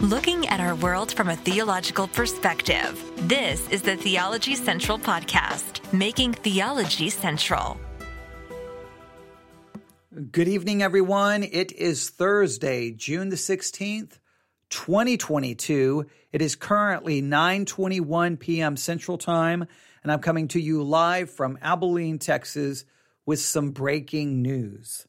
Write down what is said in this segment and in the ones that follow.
looking at our world from a theological perspective. This is the Theology Central Podcast, making theology central. Good evening, everyone. It is Thursday, June the 16th, 2022. It is currently 9:21 p.m. Central Time, and I'm coming to you live from Abilene, Texas with some breaking news.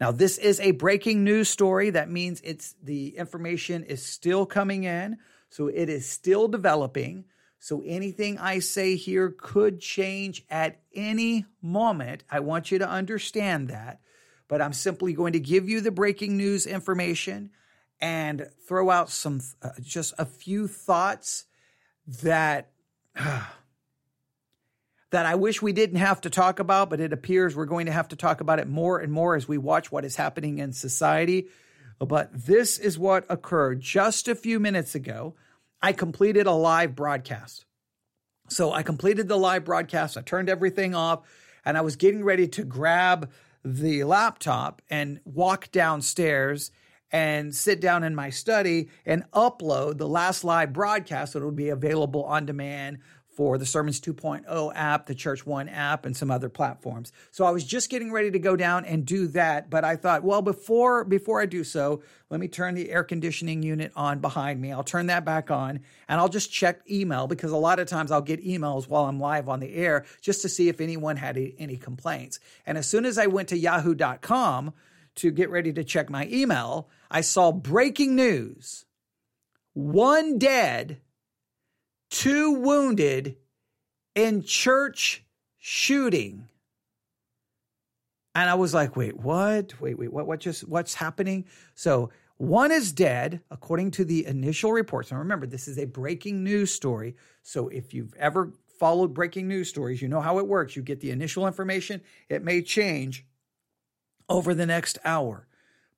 Now, this is a breaking news story. That means it's the information is still coming in, so it is still developing. So anything I say here could change at any moment. I want you to understand that. But I'm simply going to give you the breaking news information and throw out some uh, just a few thoughts that that I wish we didn't have to talk about, but it appears we're going to have to talk about it more and more as we watch what is happening in society. But this is what occurred just a few minutes ago. I completed a live broadcast. So I completed the live broadcast, I turned everything off, and I was getting ready to grab the laptop and walk downstairs and sit down in my study and upload the last live broadcast that would be available on demand for the Sermons 2.0 app, the Church One app, and some other platforms. So I was just getting ready to go down and do that, but I thought, well, before before I do so, let me turn the air conditioning unit on behind me. I'll turn that back on and I'll just check email because a lot of times I'll get emails while I'm live on the air just to see if anyone had any complaints. And as soon as I went to yahoo.com to get ready to check my email, I saw breaking news. One dead two wounded in church shooting. And I was like, wait, what? Wait, wait, what, what just, what's happening? So one is dead, according to the initial reports. Now remember, this is a breaking news story. So if you've ever followed breaking news stories, you know how it works. You get the initial information, it may change over the next hour.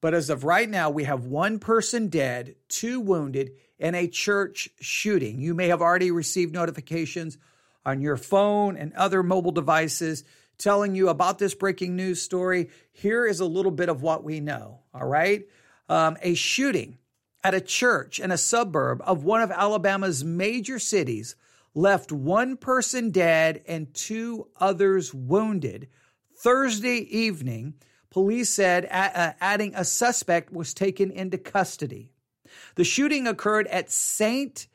But as of right now, we have one person dead, two wounded, in a church shooting. You may have already received notifications on your phone and other mobile devices telling you about this breaking news story. Here is a little bit of what we know. All right. Um, a shooting at a church in a suburb of one of Alabama's major cities left one person dead and two others wounded. Thursday evening, police said uh, adding a suspect was taken into custody. The shooting occurred at St.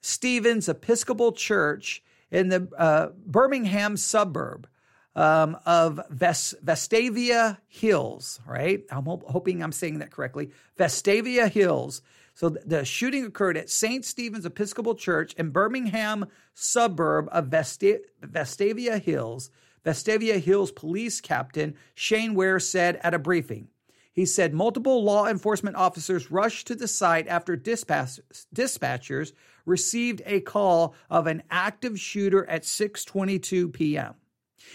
Stephen's Episcopal Church in the uh, Birmingham suburb um, of Ves- Vestavia Hills, right? I'm ho- hoping I'm saying that correctly. Vestavia Hills. So the shooting occurred at St. Stephen's Episcopal Church in Birmingham suburb of Vesta- Vestavia Hills. Vestavia Hills police captain Shane Ware said at a briefing, he said multiple law enforcement officers rushed to the site after dispatch, dispatchers received a call of an active shooter at 6:22 p.m.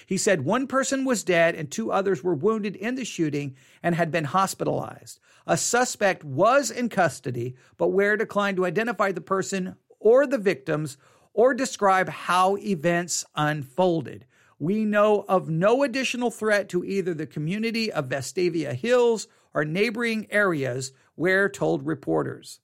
He said one person was dead and two others were wounded in the shooting and had been hospitalized. A suspect was in custody, but Ware declined to identify the person or the victims or describe how events unfolded. We know of no additional threat to either the community of Vestavia Hills or neighboring areas, Ware told reporters.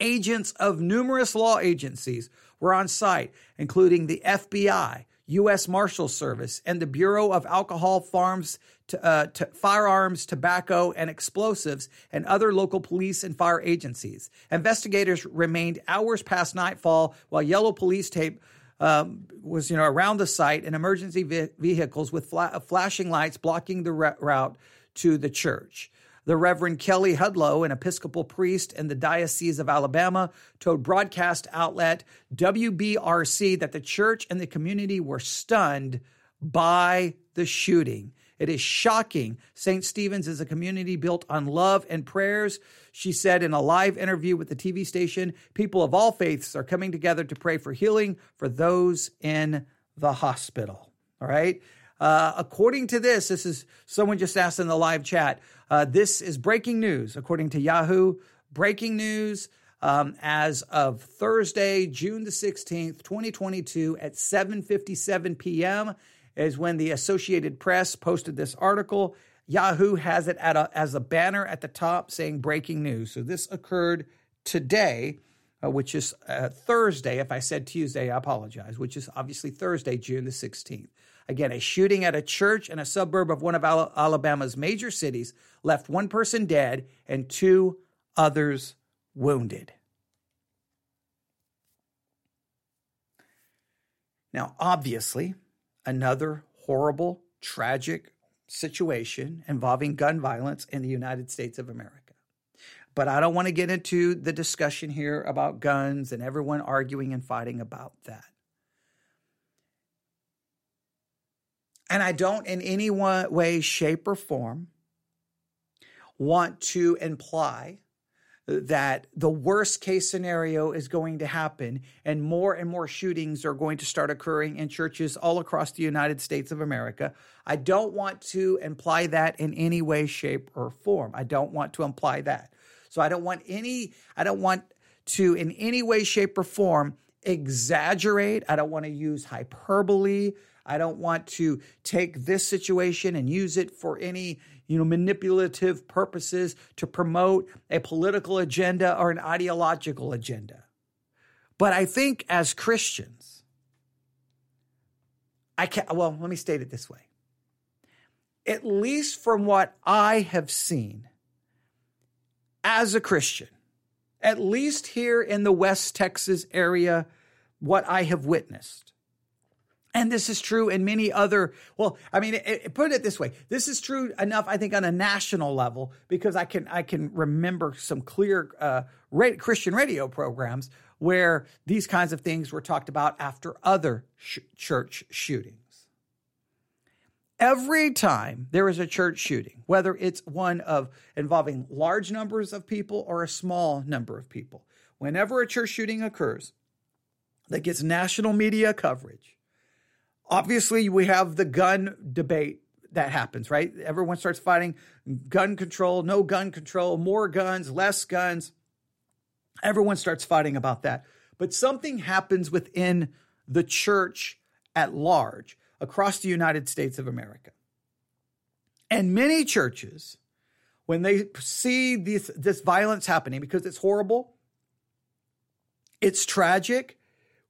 Agents of numerous law agencies were on site, including the FBI, U.S. Marshal Service, and the Bureau of Alcohol, Farms, to, uh, to Firearms, Tobacco, and Explosives, and other local police and fire agencies. Investigators remained hours past nightfall while yellow police tape um, was you know around the site and emergency ve- vehicles with fla- flashing lights blocking the re- route to the church. The Reverend Kelly Hudlow, an Episcopal priest in the Diocese of Alabama, told broadcast outlet WBRC that the church and the community were stunned by the shooting. It is shocking. St. Stephen's is a community built on love and prayers. She said in a live interview with the TV station, people of all faiths are coming together to pray for healing for those in the hospital. All right. Uh, according to this, this is someone just asked in the live chat. Uh, this is breaking news, according to Yahoo. Breaking news um, as of Thursday, June the 16th, 2022 at 7:57 p.m is when the Associated Press posted this article. Yahoo has it a, as a banner at the top saying breaking news. So this occurred today, uh, which is uh, Thursday. If I said Tuesday, I apologize, which is obviously Thursday, June the 16th. Again, a shooting at a church in a suburb of one of Alabama's major cities left one person dead and two others wounded. Now, obviously, another horrible, tragic situation involving gun violence in the United States of America. But I don't want to get into the discussion here about guns and everyone arguing and fighting about that. And I don't in any way, shape, or form want to imply that the worst case scenario is going to happen and more and more shootings are going to start occurring in churches all across the United States of America. I don't want to imply that in any way, shape, or form. I don't want to imply that. So I don't want any, I don't want to in any way, shape, or form exaggerate. I don't want to use hyperbole. I don't want to take this situation and use it for any you know, manipulative purposes to promote a political agenda or an ideological agenda. But I think as Christians, I can't, well, let me state it this way. At least from what I have seen as a Christian, at least here in the West Texas area, what I have witnessed, and this is true in many other, well, I mean, it, it, put it this way. This is true enough, I think, on a national level because I can I can remember some clear uh, Christian radio programs where these kinds of things were talked about after other sh- church shootings. Every time there is a church shooting, whether it's one of involving large numbers of people or a small number of people, whenever a church shooting occurs that gets national media coverage, Obviously, we have the gun debate that happens, right? Everyone starts fighting gun control, no gun control, more guns, less guns. Everyone starts fighting about that. But something happens within the church at large across the United States of America. And many churches, when they see this, this violence happening, because it's horrible, it's tragic,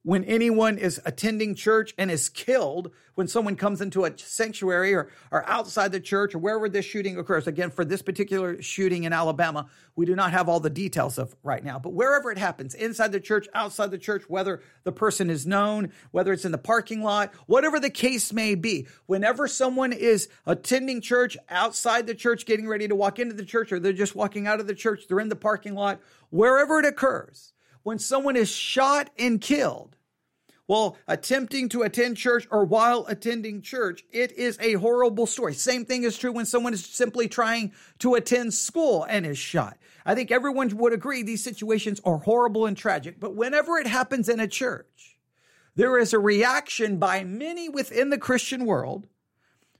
when anyone is attending church and is killed, when someone comes into a sanctuary or, or outside the church or wherever this shooting occurs. Again, for this particular shooting in Alabama, we do not have all the details of right now, but wherever it happens, inside the church, outside the church, whether the person is known, whether it's in the parking lot, whatever the case may be, whenever someone is attending church outside the church, getting ready to walk into the church, or they're just walking out of the church, they're in the parking lot, wherever it occurs, when someone is shot and killed while attempting to attend church or while attending church, it is a horrible story. Same thing is true when someone is simply trying to attend school and is shot. I think everyone would agree these situations are horrible and tragic, but whenever it happens in a church, there is a reaction by many within the Christian world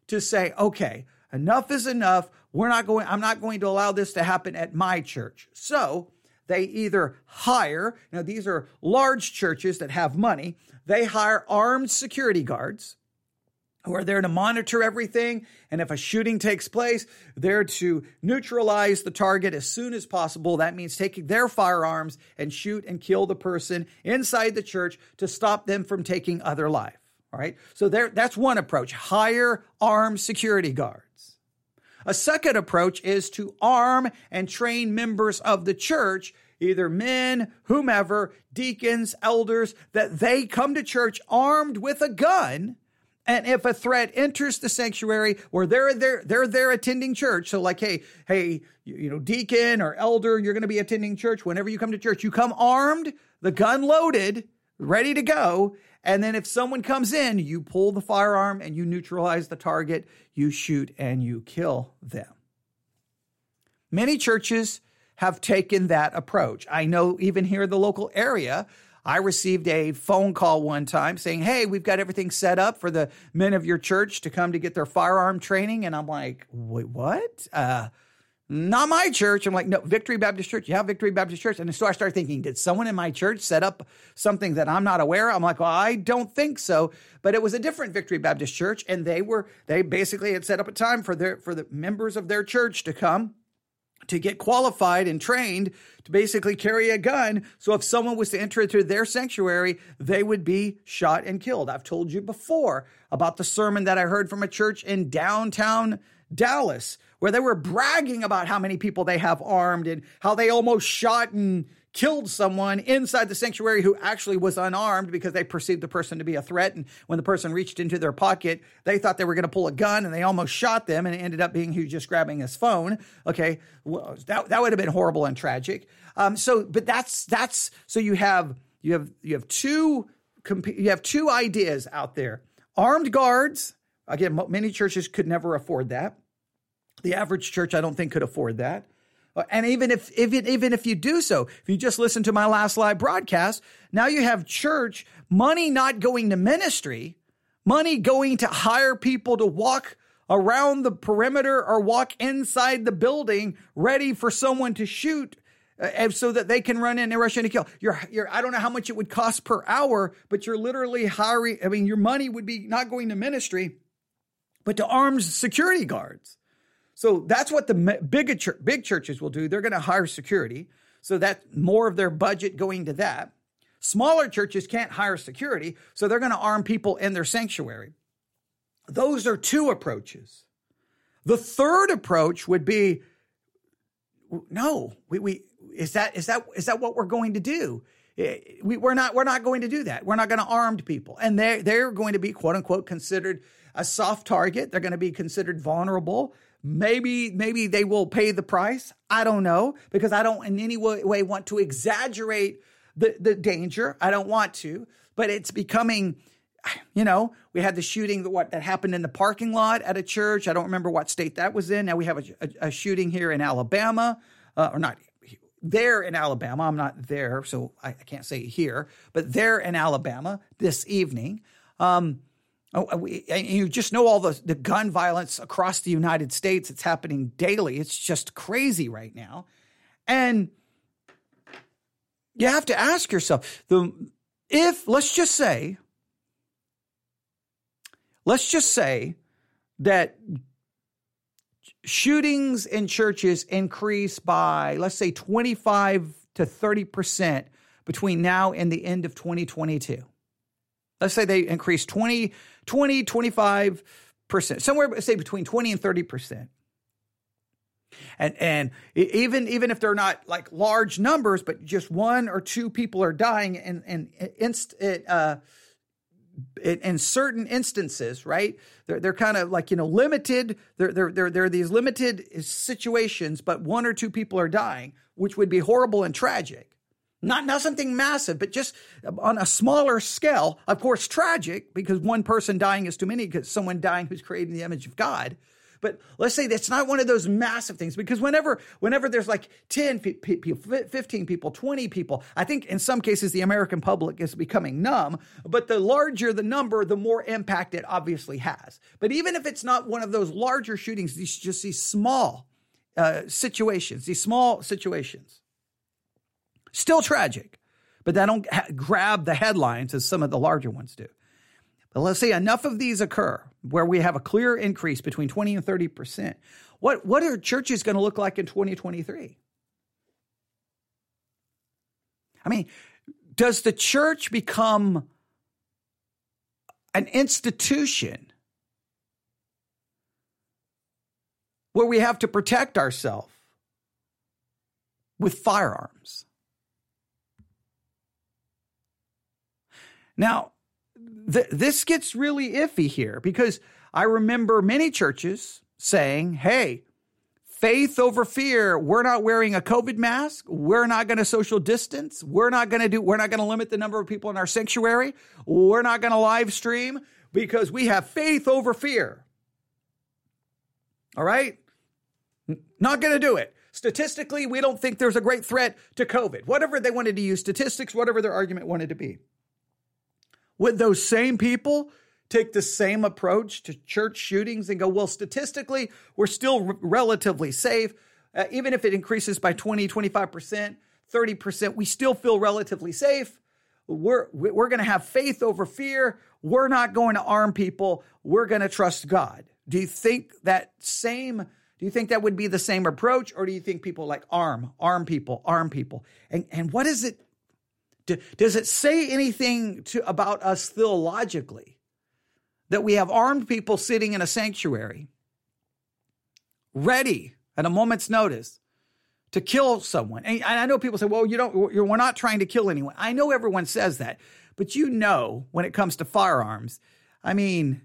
to say, okay, enough is enough. We're not going, I'm not going to allow this to happen at my church. So they either hire, now these are large churches that have money, they hire armed security guards who are there to monitor everything. And if a shooting takes place, they're to neutralize the target as soon as possible. That means taking their firearms and shoot and kill the person inside the church to stop them from taking other life. All right. So there, that's one approach. Hire armed security guards. A second approach is to arm and train members of the church, either men, whomever, deacons, elders, that they come to church armed with a gun. And if a threat enters the sanctuary where they're there, they're there attending church. So like, hey, hey, you know, deacon or elder, you're going to be attending church. Whenever you come to church, you come armed, the gun loaded, ready to go. And then if someone comes in, you pull the firearm and you neutralize the target, you shoot and you kill them. Many churches have taken that approach. I know even here in the local area, I received a phone call one time saying, Hey, we've got everything set up for the men of your church to come to get their firearm training. And I'm like, Wait, what? Uh, not my church. I'm like, no, Victory Baptist Church. Yeah, Victory Baptist Church. And so I started thinking, did someone in my church set up something that I'm not aware of? I'm like, well, I don't think so. But it was a different Victory Baptist Church, and they were they basically had set up a time for their for the members of their church to come to get qualified and trained to basically carry a gun. So if someone was to enter into their sanctuary, they would be shot and killed. I've told you before about the sermon that I heard from a church in downtown Dallas where they were bragging about how many people they have armed and how they almost shot and killed someone inside the sanctuary who actually was unarmed because they perceived the person to be a threat. And when the person reached into their pocket, they thought they were going to pull a gun and they almost shot them. And it ended up being he was just grabbing his phone. Okay. Well, that, that would have been horrible and tragic. Um, so, but that's, that's, so you have, you have, you have two, you have two ideas out there. Armed guards. Again, many churches could never afford that. The average church, I don't think, could afford that. And even if, it, even if you do so, if you just listen to my last live broadcast, now you have church money not going to ministry, money going to hire people to walk around the perimeter or walk inside the building ready for someone to shoot uh, so that they can run in and rush in and kill. You're, you're, I don't know how much it would cost per hour, but you're literally hiring. I mean, your money would be not going to ministry, but to armed security guards. So that's what the big, big churches will do. They're going to hire security. So that's more of their budget going to that. Smaller churches can't hire security, so they're going to arm people in their sanctuary. Those are two approaches. The third approach would be no, we, we is that is that is that what we're going to do? Eh, we, we're not we're not going to do that. We're not going to arm people, and they they're going to be quote unquote considered a soft target. They're going to be considered vulnerable. Maybe, maybe they will pay the price. I don't know because I don't in any way want to exaggerate the, the danger. I don't want to, but it's becoming, you know, we had the shooting that what that happened in the parking lot at a church. I don't remember what state that was in. Now we have a, a, a shooting here in Alabama, uh, or not there in Alabama. I'm not there, so I, I, can't say here, but there in Alabama this evening. Um, Oh, uh, you just know all the, the gun violence across the United States. It's happening daily. It's just crazy right now. And you have to ask yourself the if let's just say let's just say that shootings in churches increase by let's say 25 to 30% between now and the end of 2022 let's say they increase 20 20, 25%, somewhere say between 20 and 30%. And and even even if they're not like large numbers, but just one or two people are dying, and and uh, in certain instances, right? They're they're kind of like you know limited. They're they're they're they're these limited situations, but one or two people are dying, which would be horrible and tragic. Not, not something massive, but just on a smaller scale. Of course, tragic because one person dying is too many because someone dying who's created in the image of God. But let's say that's not one of those massive things because whenever, whenever there's like 10 people, 15 people, 20 people, I think in some cases the American public is becoming numb, but the larger the number, the more impact it obviously has. But even if it's not one of those larger shootings, these just these small uh, situations, these small situations Still tragic, but they don't ha- grab the headlines as some of the larger ones do. But let's say enough of these occur where we have a clear increase between 20 and 30%. What, what are churches going to look like in 2023? I mean, does the church become an institution where we have to protect ourselves with firearms? Now, th- this gets really iffy here because I remember many churches saying, hey, faith over fear. We're not wearing a COVID mask. We're not going to social distance. We're not going to do, we're not going to limit the number of people in our sanctuary. We're not going to live stream because we have faith over fear. All right? Not going to do it. Statistically, we don't think there's a great threat to COVID. Whatever they wanted to use statistics, whatever their argument wanted to be. Would those same people take the same approach to church shootings and go, well, statistically, we're still r- relatively safe. Uh, even if it increases by 20, 25%, 30%, we still feel relatively safe. We're, we're going to have faith over fear. We're not going to arm people. We're going to trust God. Do you think that same Do you think that would be the same approach, or do you think people like arm, arm people, arm people? And and what is it? Do, does it say anything to about us theologically that we have armed people sitting in a sanctuary, ready at a moment's notice to kill someone? And I know people say, "Well, you don't. We're not trying to kill anyone." I know everyone says that, but you know, when it comes to firearms, I mean,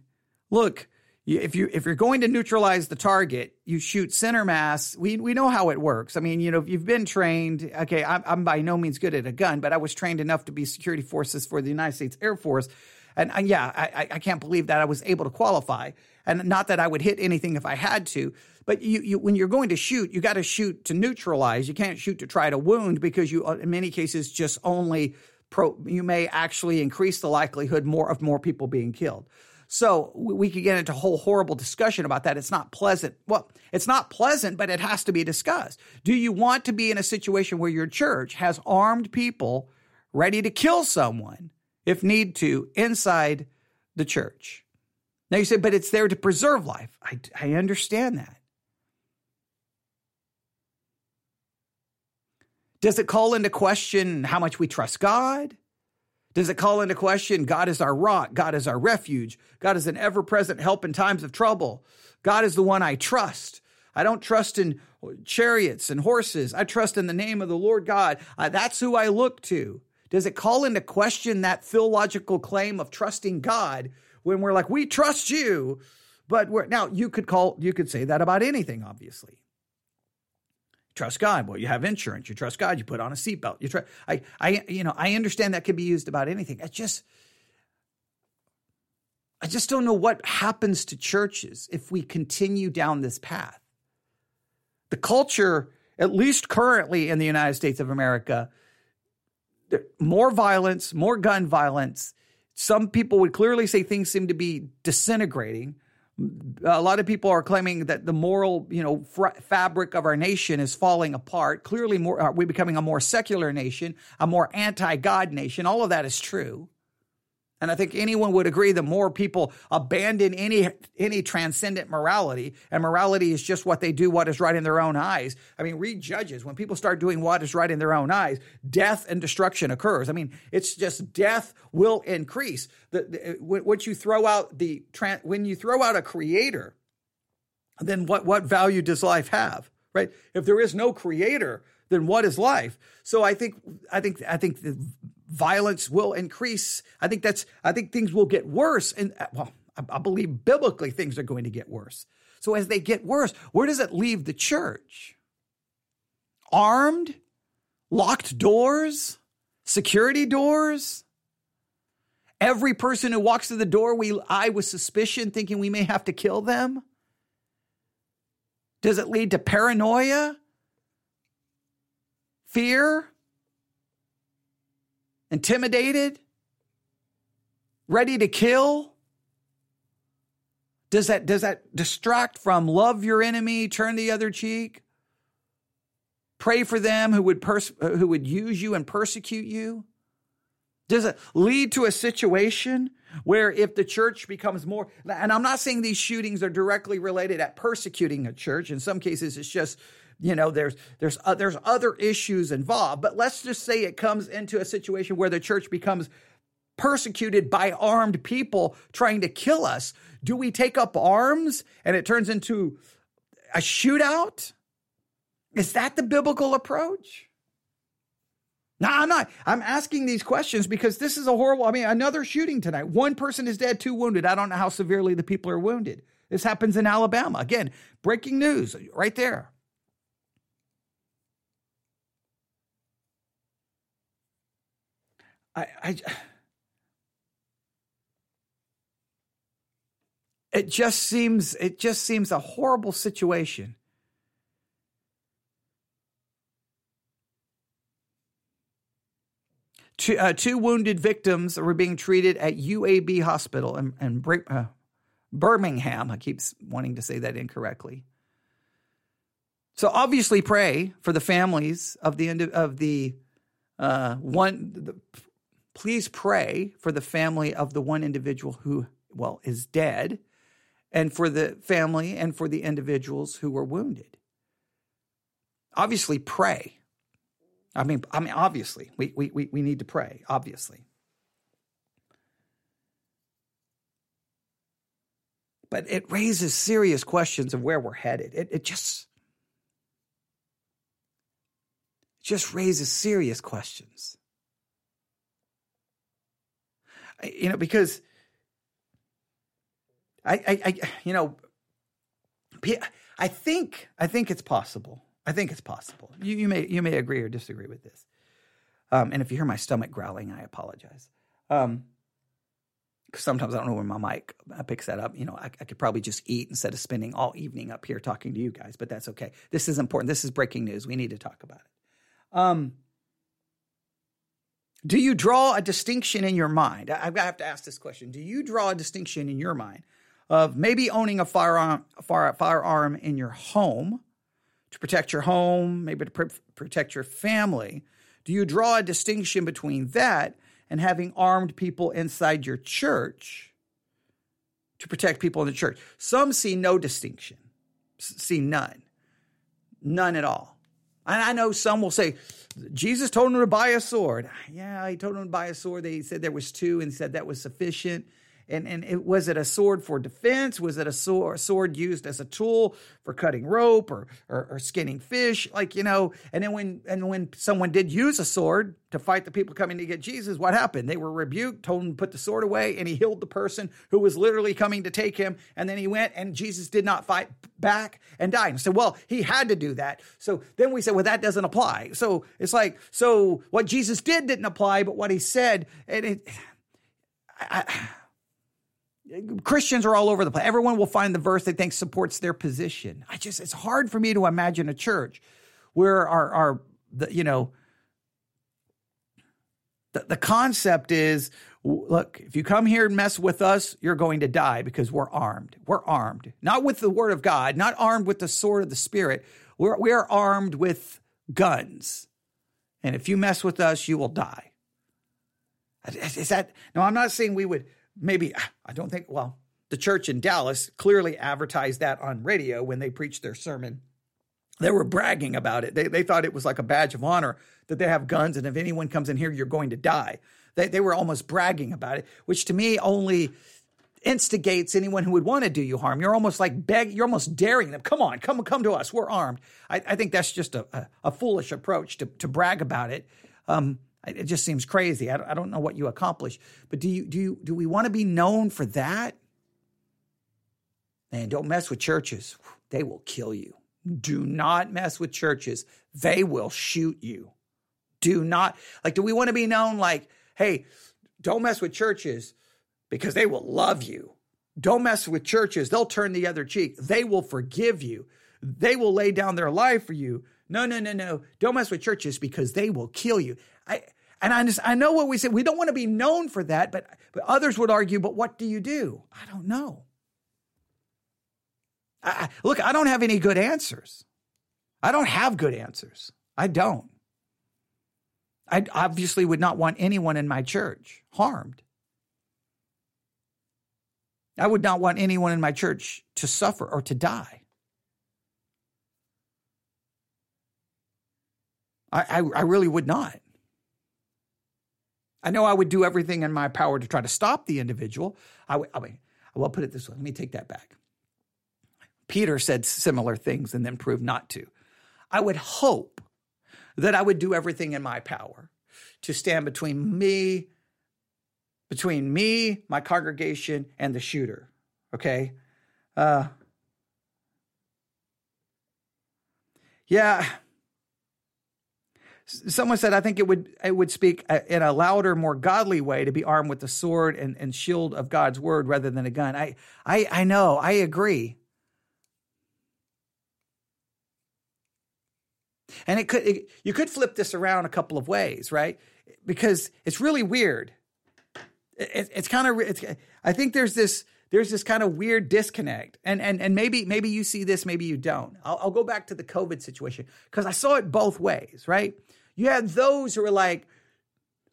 look if you if you're going to neutralize the target, you shoot center mass. We we know how it works. I mean, you know, if you've been trained. Okay, I'm, I'm by no means good at a gun, but I was trained enough to be security forces for the United States Air Force, and, and yeah, I, I can't believe that I was able to qualify. And not that I would hit anything if I had to, but you, you when you're going to shoot, you got to shoot to neutralize. You can't shoot to try to wound because you, uh, in many cases, just only pro. You may actually increase the likelihood more of more people being killed. So we could get into a whole horrible discussion about that. It's not pleasant. Well, it's not pleasant, but it has to be discussed. Do you want to be in a situation where your church has armed people ready to kill someone if need to inside the church? Now you say, but it's there to preserve life. I, I understand that. Does it call into question how much we trust God? Does it call into question God is our rock, God is our refuge, God is an ever present help in times of trouble? God is the one I trust. I don't trust in chariots and horses. I trust in the name of the Lord God. Uh, that's who I look to. Does it call into question that philological claim of trusting God when we're like, we trust you? But we're now you could call you could say that about anything, obviously trust God. Well, you have insurance. You trust God. You put on a seatbelt. You trust. I, I, you know, I understand that can be used about anything. I just, I just don't know what happens to churches if we continue down this path. The culture, at least currently in the United States of America, more violence, more gun violence. Some people would clearly say things seem to be disintegrating a lot of people are claiming that the moral, you know, fabric of our nation is falling apart. Clearly, more uh, we're becoming a more secular nation, a more anti-God nation. All of that is true. And I think anyone would agree the more people abandon any any transcendent morality, and morality is just what they do, what is right in their own eyes. I mean, read Judges. When people start doing what is right in their own eyes, death and destruction occurs. I mean, it's just death will increase. The, the what you throw out the when you throw out a creator, then what what value does life have? Right? If there is no creator, then what is life? So I think I think I think the violence will increase. I think that's I think things will get worse and uh, well, I, I believe biblically things are going to get worse. So as they get worse, where does it leave the church? Armed, locked doors, security doors. Every person who walks through the door, we eye with suspicion, thinking we may have to kill them. Does it lead to paranoia? fear, intimidated, ready to kill? Does that, does that distract from love your enemy, turn the other cheek? Pray for them who would, pers- who would use you and persecute you? Does it lead to a situation where if the church becomes more, and I'm not saying these shootings are directly related at persecuting a church. In some cases, it's just you know there's there's uh, there's other issues involved but let's just say it comes into a situation where the church becomes persecuted by armed people trying to kill us do we take up arms and it turns into a shootout is that the biblical approach no, I'm not. I'm asking these questions because this is a horrible. I mean, another shooting tonight. One person is dead, two wounded. I don't know how severely the people are wounded. This happens in Alabama. Again, breaking news right there. I, I it just seems it just seems a horrible situation. Two, uh, two wounded victims were being treated at UAB Hospital in, uh, Birmingham. I keep wanting to say that incorrectly. So obviously, pray for the families of the end of the uh, one the please pray for the family of the one individual who, well, is dead. and for the family and for the individuals who were wounded. Obviously, pray. I mean, I mean, obviously, we, we, we need to pray, obviously. But it raises serious questions of where we're headed. It, it just, just raises serious questions. You know, because I, I, I, you know, I think, I think it's possible. I think it's possible. You, you may, you may agree or disagree with this. Um, and if you hear my stomach growling, I apologize. Um, sometimes I don't know when my mic uh, picks that up. You know, I, I, could probably just eat instead of spending all evening up here talking to you guys, but that's okay. This is important. This is breaking news. We need to talk about it. Um, do you draw a distinction in your mind? I, have to ask this question. Do you draw a distinction in your mind of maybe owning a firearm, a uh, fire, firearm in your home to protect your home, maybe to pr- protect your family? Do you draw a distinction between that and having armed people inside your church to protect people in the church? Some see no distinction, see none, none at all. And I know some will say, Jesus told them to buy a sword. Yeah, he told them to buy a sword. They said there was two and said that was sufficient. And, and it, was it a sword for defense? Was it a sword, sword used as a tool for cutting rope or, or, or skinning fish? Like, you know, and then when, and when someone did use a sword to fight the people coming to get Jesus, what happened? They were rebuked, told him to put the sword away, and he healed the person who was literally coming to take him. And then he went and Jesus did not fight back and died. And said, well, he had to do that. So then we said, well, that doesn't apply. So it's like, so what Jesus did didn't apply, but what he said, and it, I, I Christians are all over the place. Everyone will find the verse they think supports their position. I just, it's hard for me to imagine a church where our, our, the, you know, the, the concept is look, if you come here and mess with us, you're going to die because we're armed. We're armed, not with the word of God, not armed with the sword of the spirit. We're, we're armed with guns. And if you mess with us, you will die. Is that, no, I'm not saying we would maybe, I don't think, well, the church in Dallas clearly advertised that on radio when they preached their sermon. They were bragging about it. They, they thought it was like a badge of honor that they have guns, and if anyone comes in here, you're going to die. They, they were almost bragging about it, which to me only instigates anyone who would want to do you harm. You're almost like beg, you're almost daring them. Come on, come come to us. We're armed. I, I think that's just a, a, a, foolish approach to, to brag about it. Um, it just seems crazy. I don't, know what you accomplish, but do you do you do we want to be known for that? Man, don't mess with churches. They will kill you. Do not mess with churches. They will shoot you. Do not like do we want to be known like, hey, don't mess with churches because they will love you. Don't mess with churches. They'll turn the other cheek. They will forgive you. They will lay down their life for you. No, no, no, no. Don't mess with churches because they will kill you. I and I just I know what we say. We don't want to be known for that, but but others would argue, but what do you do? I don't know. I, look, I don't have any good answers. I don't have good answers. I don't. I obviously would not want anyone in my church harmed. I would not want anyone in my church to suffer or to die. I, I, I really would not. I know I would do everything in my power to try to stop the individual. I would, I mean, will put it this way. Let me take that back. Peter said similar things and then proved not to. I would hope that I would do everything in my power to stand between me, between me, my congregation, and the shooter. Okay? Uh, yeah, someone said, I think it would it would speak uh, in a louder, more godly way to be armed with the sword and, and shield of God's word rather than a gun. I I I know, I agree. And it could it, you could flip this around a couple of ways, right? Because it's really weird. It, it's kind of it's, I think there's this there's this kind of weird disconnect, and and and maybe maybe you see this, maybe you don't. I'll, I'll go back to the COVID situation because I saw it both ways, right? You had those who were like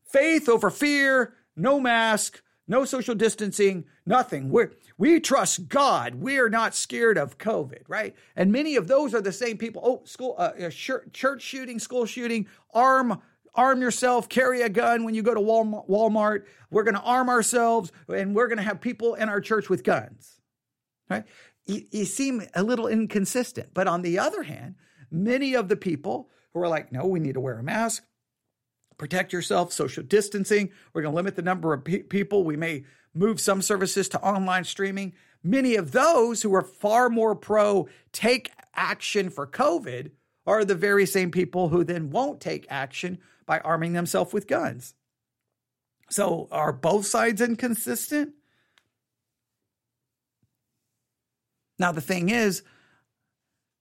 faith over fear, no mask, no social distancing, nothing. We're, we trust God. We are not scared of COVID, right? And many of those are the same people. Oh, school, uh, church shooting, school shooting, arm arm yourself, carry a gun when you go to Walmart. We're going to arm ourselves and we're going to have people in our church with guns. Right? You, you, seem a little inconsistent. But on the other hand, many of the people who are like, no, we need to wear a mask, protect yourself, social distancing. We're going to limit the number of pe- people. We may move some services to online streaming. Many of those who are far more pro take action for COVID are the very same people who then won't take action by arming themselves with guns. So are both sides inconsistent? Now, the thing is,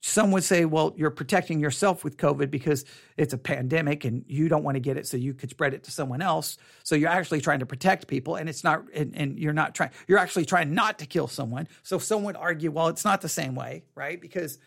some would say, well, you're protecting yourself with COVID because it's a pandemic and you don't want to get it so you could spread it to someone else. So you're actually trying to protect people and it's not, and, and you're not trying, you're actually trying not to kill someone. So some would argue, well, it's not the same way, right? Because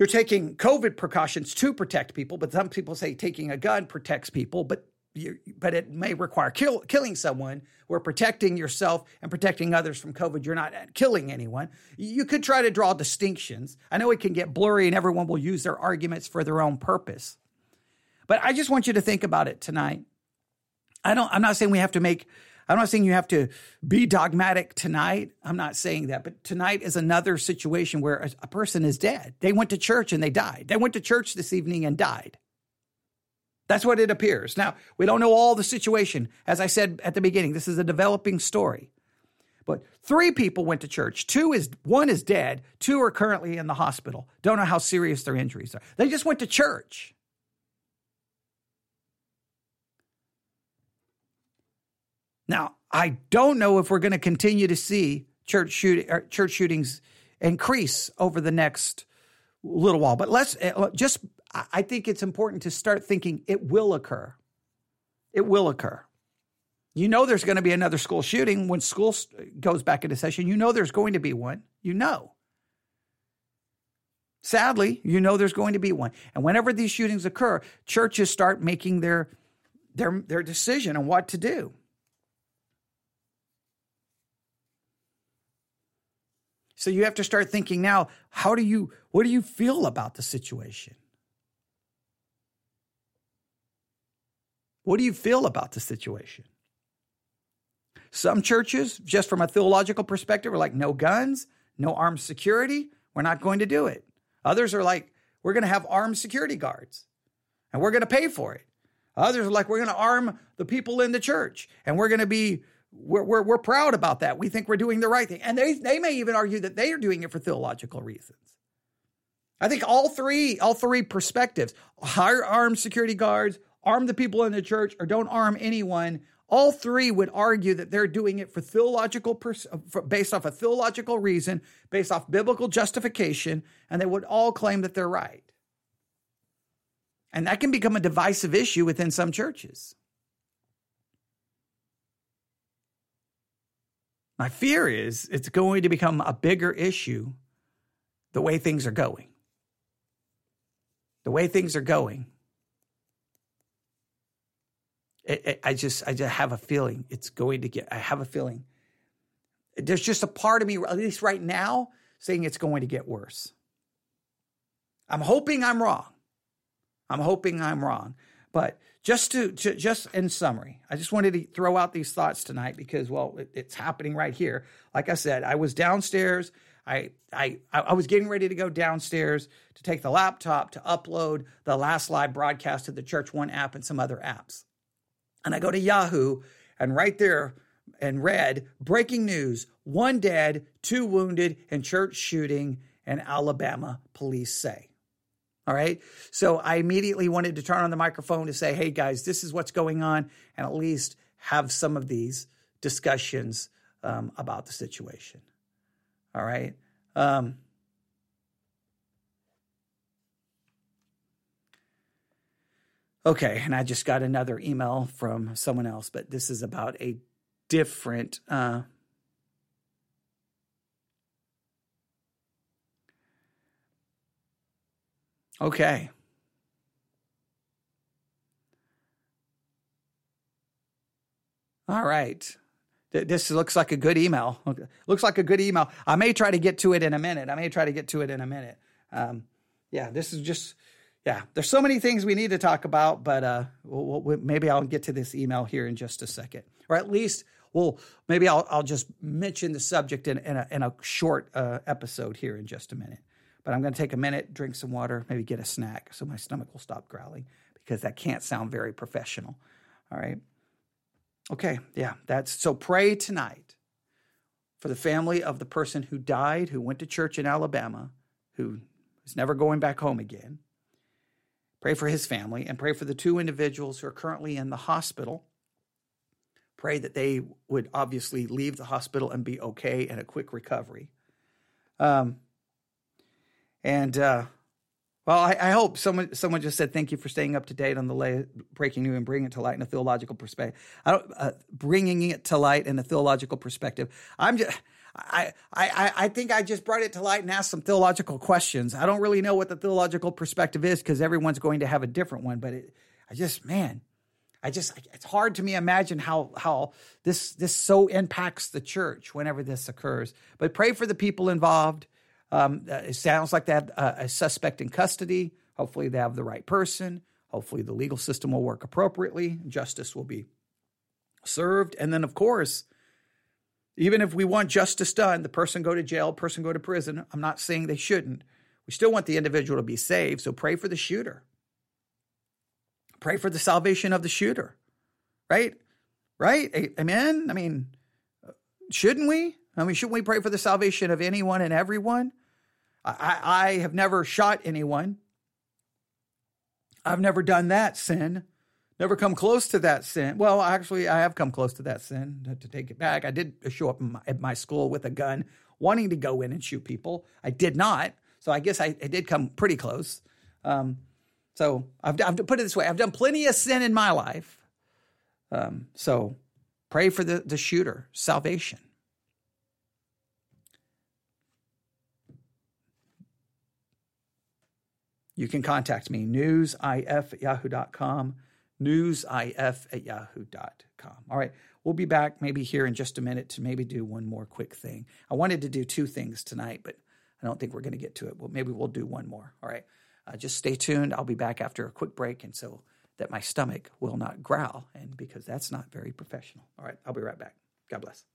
you're taking COVID precautions to protect people, but some people say taking a gun protects people, but you, but it may require kill, killing someone where protecting yourself and protecting others from COVID, you're not uh, killing anyone. You could try to draw distinctions. I know it can get blurry and everyone will use their arguments for their own purpose. But I just want you to think about it tonight. I don't, I'm not saying we have to make, I'm not saying you have to be dogmatic tonight. I'm not saying that. But tonight is another situation where a, a person is dead. They went to church and they died. They went to church this evening and died. That's what it appears. Now, we don't know all the situation. As I said at the beginning, this is a developing story. But three people went to church. Two is one is dead. Two are currently in the hospital. Don't know how serious their injuries are. They just went to church. Now, I don't know if we're going to continue to see church shooting er, church shootings increase over the next little while. But let's uh, just I think it's important to start thinking it will occur. It will occur. You know there's going to be another school shooting when school goes back into session. You know there's going to be one. You know. Sadly, you know there's going to be one. And whenever these shootings occur, churches start making their their their decision on what to do. So you have to start thinking now, how do you what do you feel about the situation? What do you feel about the situation? Some churches, just from a theological perspective, are like, no guns, no armed security. We're not going to do it. Others are like, we're going to have armed security guards and we're going to pay for it. Others are like, we're going to arm the people in the church and we're going to be, we're, we're, we're proud about that. We think we're doing the right thing. And they, they may even argue that they are doing it for theological reasons. I think all three, all three perspectives, hire armed security guards, arm the people in the church or don't arm anyone, all three would argue that they're doing it for theological pers- based off a theological reason, based off biblical justification, and they would all claim that they're right. And that can become a divisive issue within some churches. My fear is it's going to become a bigger issue the way things are going. The way things are going it, it, I just I just have a feeling it's going to get. I have a feeling. There's just a part of me, at least right now, saying it's going to get worse. I'm hoping I'm wrong. I'm hoping I'm wrong. But just to, to, just in summary, I just wanted to throw out these thoughts tonight because well, it, it's happening right here. Like I said, I was downstairs. I I I was getting ready to go downstairs to take the laptop to upload the last live broadcast to the Church One app and some other apps. And I go to Yahoo, and right there and read breaking news one dead, two wounded in church shooting in Alabama, police say. All right. So I immediately wanted to turn on the microphone to say, hey guys, this is what's going on, and at least have some of these discussions um, about the situation. All right. Um, Okay, and I just got another email from someone else, but this is about a different. Uh, okay. All right. this looks like a good email. Looks like a good email. I may try to get to it in a minute. I may try to get to it in a minute. Um, yeah, this is just yeah. There's so many things we need to talk about, but uh, we'll, we'll, maybe I'll get to this email here in just a second, or at least well, maybe I'll I'll just mention the subject in, in a in a short uh, episode here in just a minute. But I'm going to take a minute, drink some water, maybe get a snack, so my stomach will stop growling because that can't sound very professional. All right. Okay, yeah, that's so pray tonight for the family of the person who died, who went to church in Alabama, who is never going back home again. Pray for his family and pray for the two individuals who are currently in the hospital. Pray that they would obviously leave the hospital and be okay and a quick recovery. Um, and uh, well, I, I, hope someone someone just said thank you for staying up to date on the lay, breaking news and bringing it to light in a theological perspective. I don't, uh, bringing it to light in a theological perspective. I'm just. I, I, I think I just brought it to light and asked some theological questions. I don't really know what the theological perspective is because everyone's going to have a different one. But it, I just, man, I just, it's hard to me imagine how how this this so impacts the church whenever this occurs. But pray for the people involved. Um, uh, it sounds like they have uh, a suspect in custody. Hopefully, they have the right person. Hopefully, the legal system will work appropriately. Justice will be served. And then, of course, even if we want justice done, the person go to jail, person go to prison. I'm not saying they shouldn't. We still want the individual to be saved. So pray for the shooter. Pray for the salvation of the shooter. Right? Right? Amen? I mean, shouldn't we? I mean, shouldn't we pray for the salvation of anyone and everyone? I, I have never shot anyone. I've never done that sin. Never come close to that sin. Well, actually, I have come close to that sin. To, take it back, I did show up at my school with a gun, wanting to go in and shoot people. I did not. So I guess I, I did come pretty close. Um, so I've, I've put it this way: I've done plenty of sin in my life. Um, so pray for the the shooter salvation. You can contact me, newsif at yahoo.com, newsif at yahoo.com. All right, we'll be back maybe here in just a minute to maybe do one more quick thing. I wanted to do two things tonight, but I don't think we're going to get to it. Well, maybe we'll do one more. All right, uh, just stay tuned. I'll be back after a quick break, and so that my stomach will not growl, and because that's not very professional. All right, I'll be right back. God bless.